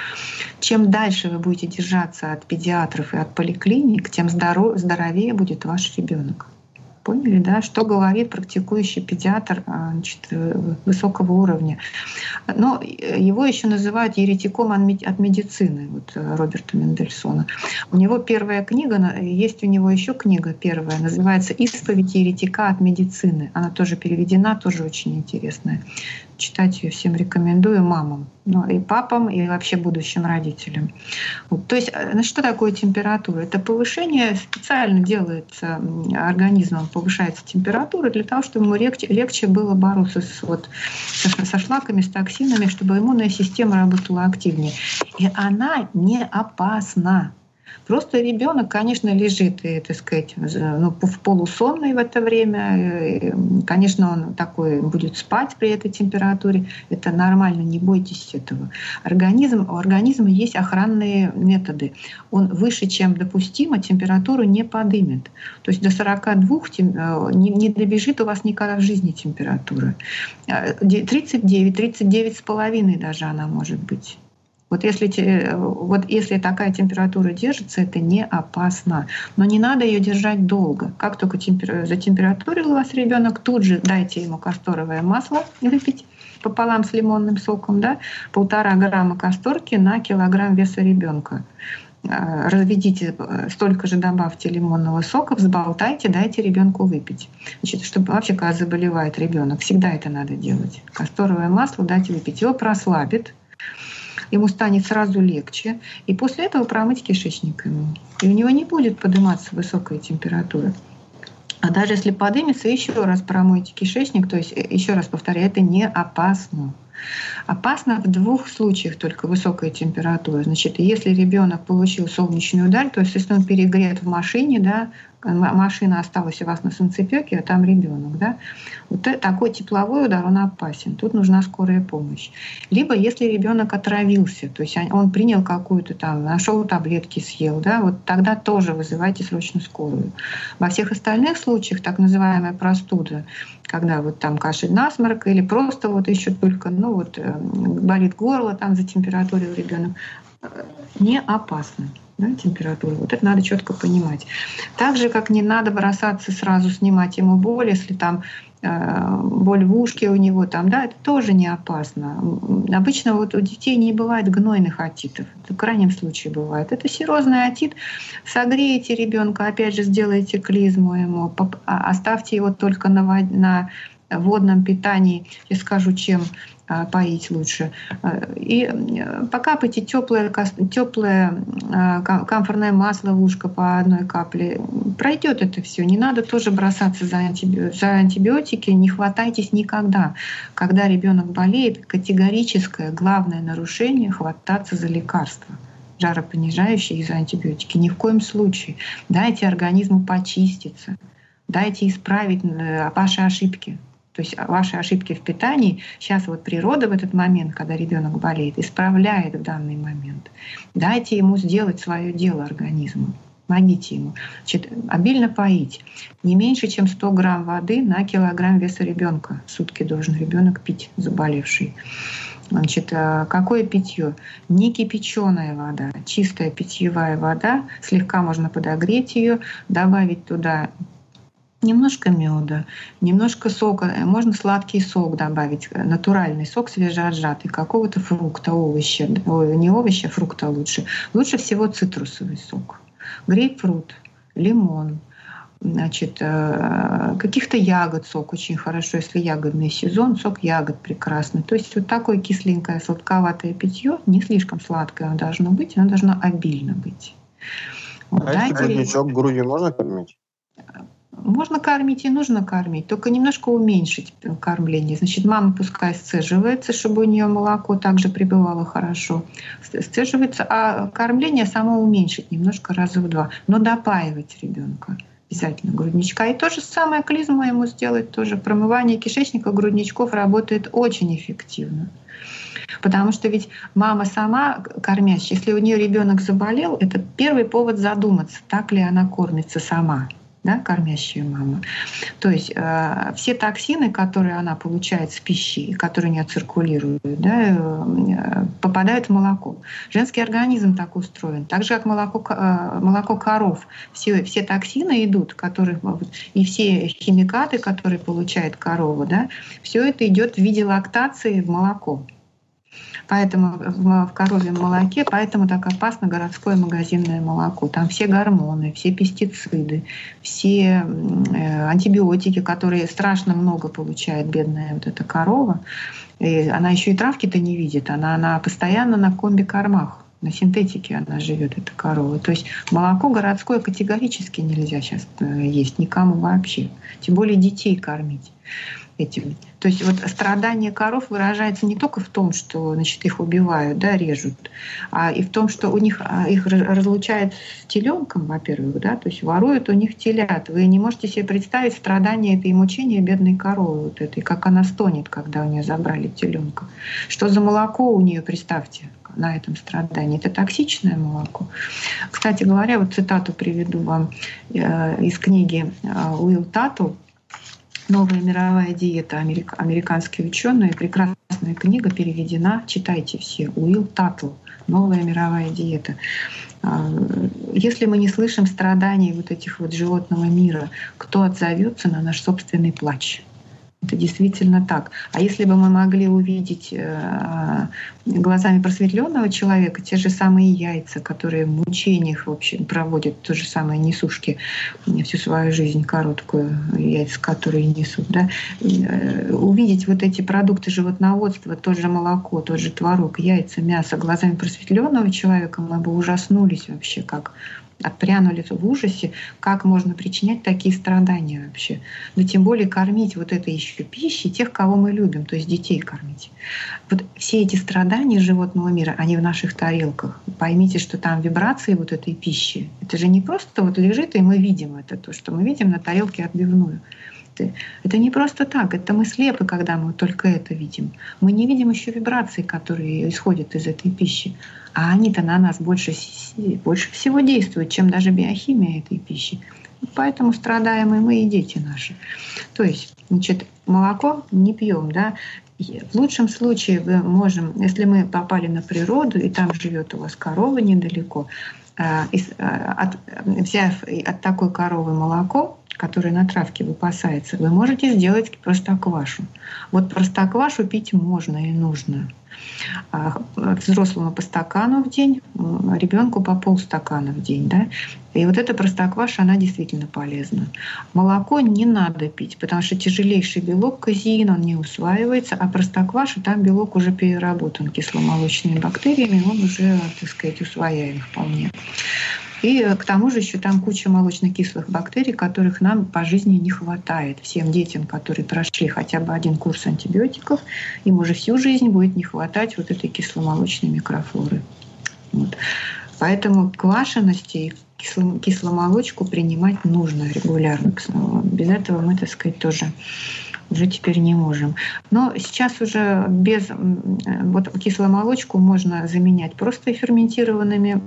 чем дальше вы будете держаться от педиатров и от поликлиник, тем здоров, здоровее будет ваш ребенок поняли, да, что говорит практикующий педиатр а, значит, э, высокого уровня. Но его еще называют еретиком от медицины, вот э, Роберта Мендельсона. У него первая книга, есть у него еще книга первая, называется «Исповедь еретика от медицины». Она тоже переведена, тоже очень интересная читать ее всем рекомендую мамам, ну, и папам, и вообще будущим родителям. Вот. То есть, э, что такое температура? Это повышение специально делается организмом, повышается температура для того, чтобы ему легче, легче было бороться с, вот, со, со шлаками, с токсинами, чтобы иммунная система работала активнее. И она не опасна. Просто ребенок, конечно, лежит, и, так сказать, ну, в полусонной в это время. Конечно, он такой будет спать при этой температуре. Это нормально, не бойтесь этого. Организм, у организма есть охранные методы. Он выше, чем допустимо, температуру не подымет. То есть до 42 э, не, не добежит у вас никогда в жизни температура. 39, 39 с половиной даже она может быть. Вот если, вот если такая температура держится, это не опасно. Но не надо ее держать долго. Как только темпер... затемпературил у вас ребенок, тут же дайте ему касторовое масло выпить пополам с лимонным соком, да, полтора грамма касторки на килограмм веса ребенка. А, разведите, столько же добавьте лимонного сока, взболтайте, дайте ребенку выпить. Значит, чтобы вообще, когда заболевает ребенок, всегда это надо делать. Касторовое масло дайте выпить. Его прослабит, ему станет сразу легче, и после этого промыть кишечник ему. И у него не будет подниматься высокая температура. А даже если поднимется, еще раз промойте кишечник, то есть, э, еще раз повторяю, это не опасно. Опасно в двух случаях только высокая температура. Значит, если ребенок получил солнечный удар, то есть если он перегрет в машине, да, машина осталась у вас на солнцепеке, а там ребенок, да, вот такой тепловой удар, он опасен. Тут нужна скорая помощь. Либо если ребенок отравился, то есть он принял какую-то там, нашел таблетки, съел, да, вот тогда тоже вызывайте срочно скорую. Во всех остальных случаях, так называемая простуда, когда вот там кашель, насморк или просто вот еще только, ну вот э, болит горло, там за температурой у ребенка, э, не опасно да, температуру. Вот это надо четко понимать. Так же, как не надо бросаться сразу снимать ему боль, если там э, боль в ушке у него, там, да, это тоже не опасно. Обычно вот у детей не бывает гнойных отитов. Это в крайнем случае бывает. Это серозный отит. Согреете ребенка, опять же, сделайте клизму ему, а, оставьте его только на, на водном питании. Я скажу, чем поить лучше. А, и покапайте теплое, теплое а, камфорное масло в ушко по одной капле. Пройдет это все. Не надо тоже бросаться за, антиби... за антибиотики. Не хватайтесь никогда. Когда ребенок болеет, категорическое главное нарушение — хвататься за лекарства жаропонижающие из антибиотики. Ни в коем случае. Дайте организму почиститься. Дайте исправить э, ваши ошибки. То есть ваши ошибки в питании сейчас вот природа в этот момент, когда ребенок болеет, исправляет в данный момент. Дайте ему сделать свое дело организму. Помогите ему. Значит, обильно поить. Не меньше, чем 100 грамм воды на килограмм веса ребенка. В сутки должен ребенок пить, заболевший. Значит, э, какое питье? Не кипяченая вода, чистая питьевая вода. Слегка можно подогреть ее, добавить туда немножко меда, немножко сока, э, можно сладкий сок добавить, э, натуральный сок свежеотжатый, какого-то фрукта, овоща, ой, не овоща, а фрукта лучше. Лучше всего цитрусовый сок, грейпфрут, лимон, значит, э, каких-то ягод сок очень хорошо, если ягодный сезон, сок ягод прекрасный. То есть вот такое кисленькое, сладковатое питье, не слишком сладкое оно должно быть, оно должно обильно быть.
Вот, а если грудничок грудью можно кормить?
Можно кормить и нужно кормить, только немножко уменьшить кормление. Значит, мама пускай сцеживается, чтобы у нее молоко также прибывало хорошо. Сцеживается, а кормление само уменьшить немножко раза в два. Но допаивать ребенка обязательно грудничка. И то же самое клизму ему сделать тоже. Промывание кишечника грудничков работает очень эффективно. Потому что ведь мама сама кормящая, если у нее ребенок заболел, это первый повод задуматься, так ли она кормится сама да, кормящая мама. То есть э, все токсины, которые она получает с пищи, которые не циркулируют, да, э, попадают в молоко. Женский организм так устроен. Так же, как молоко, э, молоко коров. Все, все токсины идут, которые, и все химикаты, которые получает корова, да, все это идет в виде лактации в молоко поэтому в коровьем молоке, поэтому так опасно городское магазинное молоко. Там все гормоны, все пестициды, все э, антибиотики, которые страшно много получает бедная вот эта корова. И она еще и травки-то не видит, она, она постоянно на комби-кормах на синтетике она живет, эта корова. То есть молоко городское категорически нельзя сейчас э, есть никому вообще. Тем более детей кормить этим. То есть вот страдание коров выражается не только в том, что значит, их убивают, да, режут, а и в том, что у них а, их разлучают с теленком, во-первых, да, то есть воруют у них телят. Вы не можете себе представить страдания этой мучения бедной коровы вот этой, как она стонет, когда у нее забрали теленка. Что за молоко у нее, представьте, на этом страдании. Это токсичное молоко. Кстати говоря, вот цитату приведу вам э, из книги э, Уилл Тату «Новая мировая диета. Америк... Американские ученые». Прекрасная книга переведена. Читайте все. Уилл Таттл. «Новая мировая диета». А, если мы не слышим страданий вот этих вот животного мира, кто отзовется на наш собственный плач? Это действительно так. А если бы мы могли увидеть э, глазами просветленного человека те же самые яйца, которые в мучениях в общем, проводят, то же самое несушки всю свою жизнь короткую, яйца, которые несут, да, э, увидеть вот эти продукты животноводства, то же молоко, тот же творог, яйца, мясо глазами просветленного человека, мы бы ужаснулись вообще, как отпрянули в ужасе, как можно причинять такие страдания вообще. Но тем более кормить вот этой еще пищей тех, кого мы любим, то есть детей кормить. Вот все эти страдания животного мира, они в наших тарелках. Поймите, что там вибрации вот этой пищи. Это же не просто вот лежит, и мы видим это, то, что мы видим на тарелке отбивную. Это не просто так, это мы слепы, когда мы только это видим. Мы не видим еще вибрации, которые исходят из этой пищи. А они-то на нас больше, больше всего действуют, чем даже биохимия этой пищи. Поэтому страдаем и мы, и дети наши. То есть, значит, молоко не пьем, да, в лучшем случае мы можем, если мы попали на природу, и там живет у вас корова недалеко, э, э, от, взяв от такой коровы молоко, который на травке выпасается, вы можете сделать простоквашу. Вот простоквашу пить можно и нужно. А, взрослому по стакану в день, ребенку по полстакана в день. Да? И вот эта простокваша, она действительно полезна. Молоко не надо пить, потому что тяжелейший белок казеин, он не усваивается, а простокваша, там белок уже переработан кисломолочными бактериями, он уже, так сказать, усвояем вполне. И к тому же еще там куча молочно-кислых бактерий, которых нам по жизни не хватает. Всем детям, которые прошли хотя бы один курс антибиотиков, им уже всю жизнь будет не хватать вот этой кисломолочной микрофлоры. Вот. Поэтому квашености кисло, кисломолочку принимать нужно регулярно. Без этого мы, так сказать, тоже уже теперь не можем. Но сейчас уже без вот кисломолочку можно заменять просто ферментированными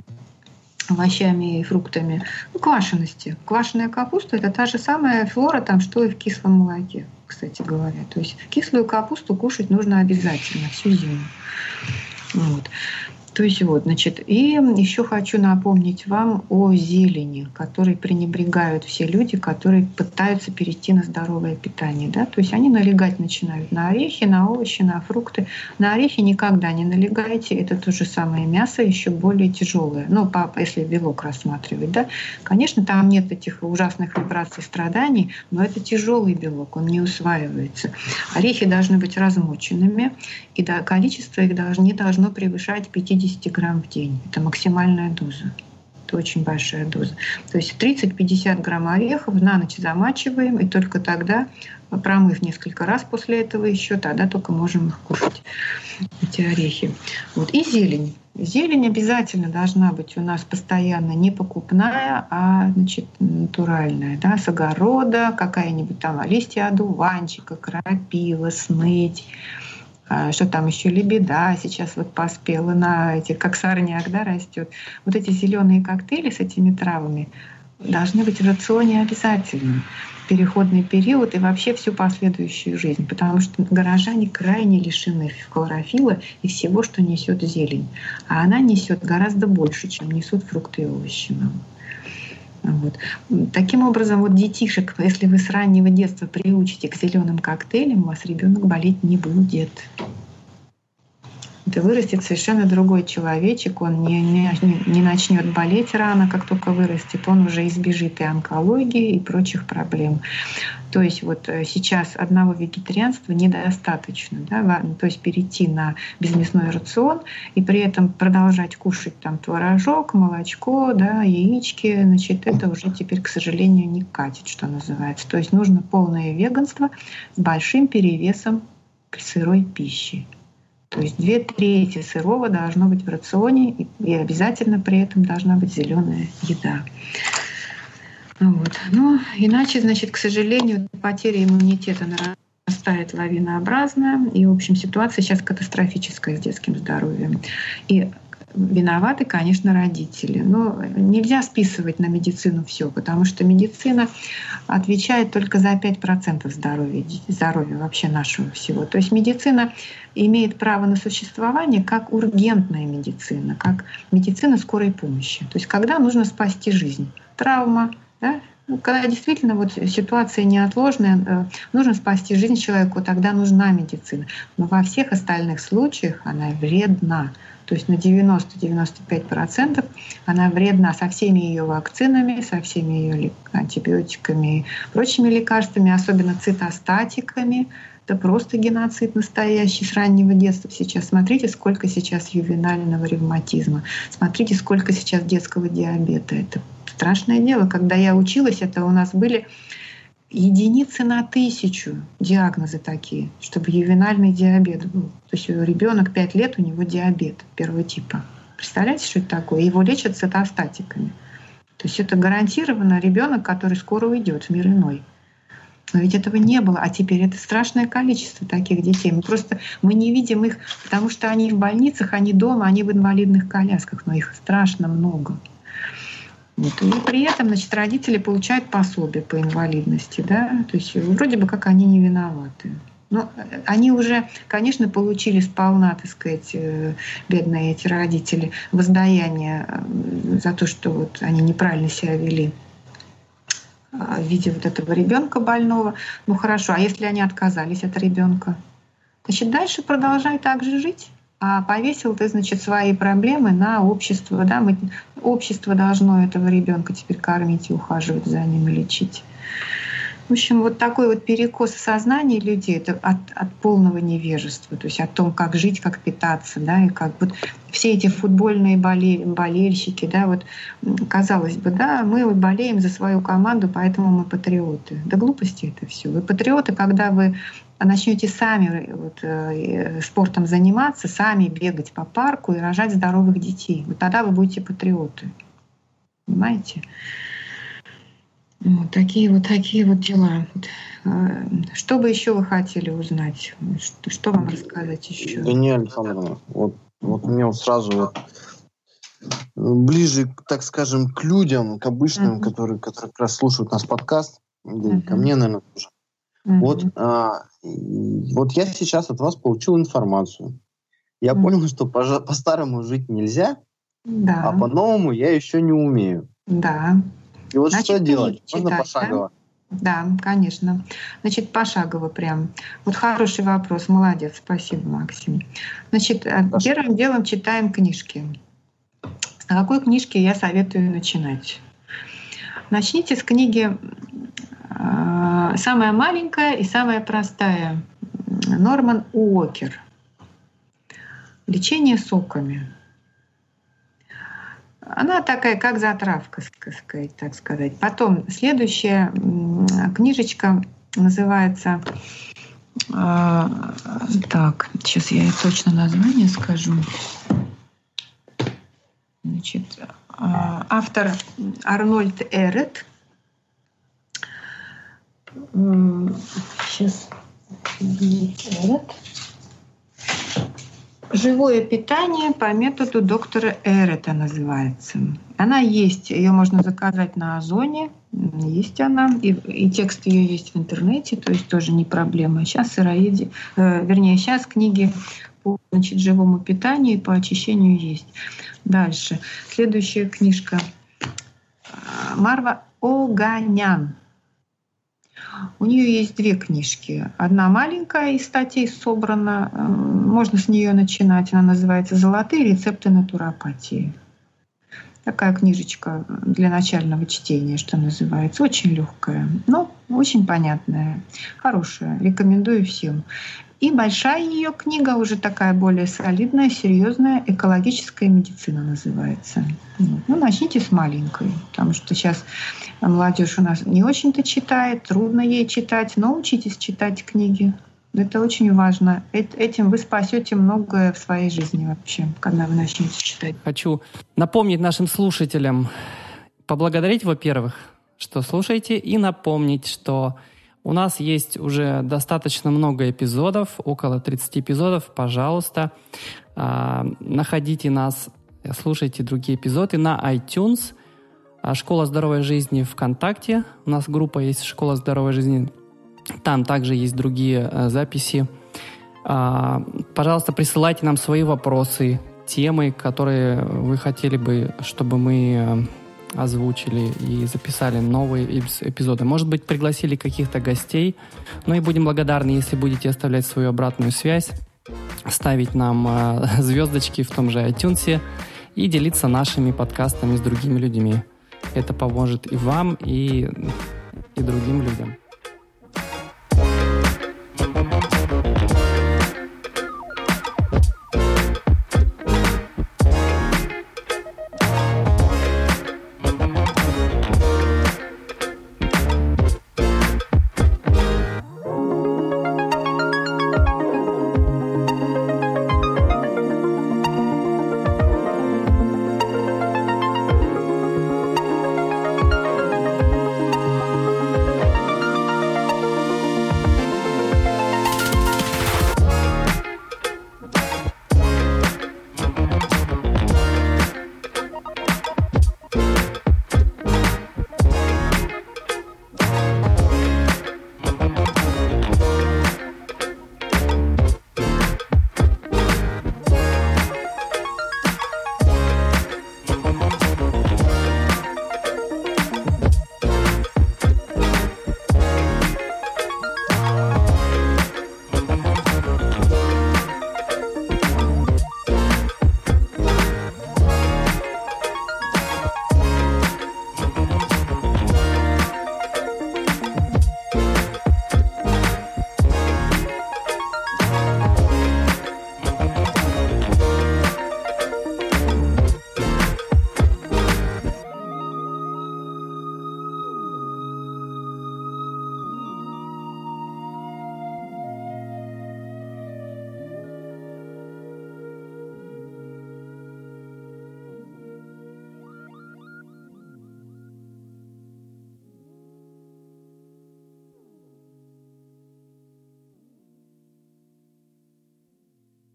овощами и фруктами. Ну, квашености. Квашеная капуста – это та же самая флора, там, что и в кислом молоке, кстати говоря. То есть кислую капусту кушать нужно обязательно всю зиму. Вот. То есть вот, значит, и еще хочу напомнить вам о зелени, которой пренебрегают все люди, которые пытаются перейти на здоровое питание. Да? То есть они налегать начинают на орехи, на овощи, на фрукты. На орехи никогда не налегайте, это то же самое мясо, еще более тяжелое. Ну, если белок рассматривать, да. Конечно, там нет этих ужасных вибраций страданий, но это тяжелый белок, он не усваивается. Орехи должны быть размоченными, и количество их не должно превышать 50 50 грамм в день. Это максимальная доза. Это очень большая доза. То есть 30-50 грамм орехов на ночь замачиваем, и только тогда, промыв несколько раз после этого еще, тогда только можем их кушать, эти орехи. Вот. И зелень. Зелень обязательно должна быть у нас постоянно не покупная, а значит, натуральная, да, с огорода, какая-нибудь там листья одуванчика, крапива, сныть, что там еще лебеда сейчас вот поспела на этих, как сорняк, да, растет. Вот эти зеленые коктейли с этими травами должны быть в рационе обязательно переходный период и вообще всю последующую жизнь, потому что горожане крайне лишены хлорофила и всего, что несет зелень. А она несет гораздо больше, чем несут фрукты и овощи нам. Вот. Таким образом, вот детишек, если вы с раннего детства приучите к зеленым коктейлям, у вас ребенок болеть не будет. Это вырастет совершенно другой человечек, он не, не, не начнет болеть рано, как только вырастет, он уже избежит и онкологии, и прочих проблем. То есть вот э, сейчас одного вегетарианства недостаточно, да, то есть перейти на безмясной рацион и при этом продолжать кушать там творожок, молочко, да, яички, значит, это уже теперь, к сожалению, не катит, что называется. То есть нужно полное веганство с большим перевесом сырой пищи. То есть две трети сырого должно быть в рационе, и обязательно при этом должна быть зеленая еда. Вот. Но иначе, значит, к сожалению, потеря иммунитета нарастает лавинообразно, и, в общем, ситуация сейчас катастрофическая с детским здоровьем. И виноваты, конечно, родители. Но нельзя списывать на медицину все, потому что медицина отвечает только за 5% здоровья, здоровья вообще нашего всего. То есть медицина имеет право на существование как ургентная медицина, как медицина скорой помощи. То есть когда нужно спасти жизнь. Травма, да, ну, когда действительно вот ситуация неотложная, э, нужно спасти жизнь человеку, тогда нужна медицина. Но во всех остальных случаях она вредна. То есть на 90-95% она вредна со всеми ее вакцинами, со всеми ее антибиотиками и прочими лекарствами, особенно цитостатиками. Это просто геноцид настоящий с раннего детства сейчас. Смотрите, сколько сейчас ювенального ревматизма. Смотрите, сколько сейчас детского диабета. Это страшное дело. Когда я училась, это у нас были единицы на тысячу диагнозы такие, чтобы ювенальный диабет был. То есть ребенок 5 лет, у него диабет первого типа. Представляете, что это такое? Его лечат цитостатиками. То есть это гарантированно ребенок, который скоро уйдет в мир иной. Но ведь этого не было, а теперь это страшное количество таких детей. Мы просто мы не видим их, потому что они в больницах, они дома, они в инвалидных колясках, но их страшно много. Вот. И при этом, значит, родители получают пособие по инвалидности, да, то есть вроде бы как они не виноваты. Но они уже, конечно, получили сполна, так сказать, э, бедные эти родители, воздаяние э, за то, что вот они неправильно себя вели в виде вот этого ребенка больного. Ну хорошо, а если они отказались от ребенка? Значит, дальше продолжай так же жить. А повесил ты, значит, свои проблемы на общество. Да? Мы, общество должно этого ребенка теперь кормить и ухаживать за ним и лечить. В общем, вот такой вот перекос в сознании людей это от, от полного невежества, то есть о том, как жить, как питаться, да, и как вот все эти футбольные болель, болельщики, да, вот казалось бы, да, мы вот болеем за свою команду, поэтому мы патриоты. Да глупости это все. Вы патриоты, когда вы начнете сами вот, э, спортом заниматься, сами бегать по парку и рожать здоровых детей. Вот тогда вы будете патриоты. Понимаете? Вот такие вот такие вот дела. А, что бы еще вы хотели узнать? Что, что вам рассказать еще?
Да не, Александровна, вот, вот мне вот сразу вот ближе, так скажем, к людям, к обычным, uh-huh. которые, которые как раз слушают нас подкаст, uh-huh. ко мне, наверное, тоже. Uh-huh. Вот, а, вот я сейчас от вас получил информацию. Я uh-huh. понял, что по- по-старому жить нельзя, да. а по-новому я еще не умею.
Да.
И вот Значит, что делать? Читать, Можно пошагово?
Да? да, конечно. Значит, пошагово прям. Вот хороший вопрос. Молодец. Спасибо, Максим. Значит, э, Спасибо. первым делом читаем книжки. С какой книжки я советую начинать? Начните с книги э, «Самая маленькая и самая простая» Норман Уокер. Лечение соками. Она такая, как затравка, так сказать. Потом следующая книжечка называется... Э, так, сейчас я точно название скажу. Значит, э, автор Арнольд Эрет. Сейчас. Живое питание по методу доктора Эрета называется. Она есть, ее можно заказать на Озоне, есть она, и, и текст ее есть в интернете, то есть тоже не проблема. Сейчас сыроеди, э, вернее, сейчас книги по значит, живому питанию и по очищению есть. Дальше. Следующая книжка. Марва Оганян. У нее есть две книжки. Одна маленькая из статей собрана, э, можно с нее начинать. Она называется «Золотые рецепты натуропатии». Такая книжечка для начального чтения, что называется. Очень легкая, но очень понятная, хорошая. Рекомендую всем. И большая ее книга, уже такая более солидная, серьезная, экологическая медицина называется. Ну, начните с маленькой, потому что сейчас молодежь у нас не очень-то читает, трудно ей читать, но учитесь читать книги. Это очень важно. Этим вы спасете многое в своей жизни вообще, когда вы начнете читать.
Хочу напомнить нашим слушателям, поблагодарить, во-первых, что слушаете, и напомнить, что у нас есть уже достаточно много эпизодов, около 30 эпизодов. Пожалуйста, а, находите нас, слушайте другие эпизоды на iTunes, а, Школа здоровой жизни ВКонтакте. У нас группа есть Школа здоровой жизни. Там также есть другие а, записи. Пожалуйста, присылайте нам свои вопросы, темы, которые вы хотели бы, чтобы мы озвучили и записали новые эпизоды. Может быть, пригласили каких-то гостей. Ну и будем благодарны, если будете оставлять свою обратную связь, ставить нам э, [laughs] звездочки в том же iTunes и делиться нашими подкастами с другими людьми. Это поможет и вам, и, и другим людям.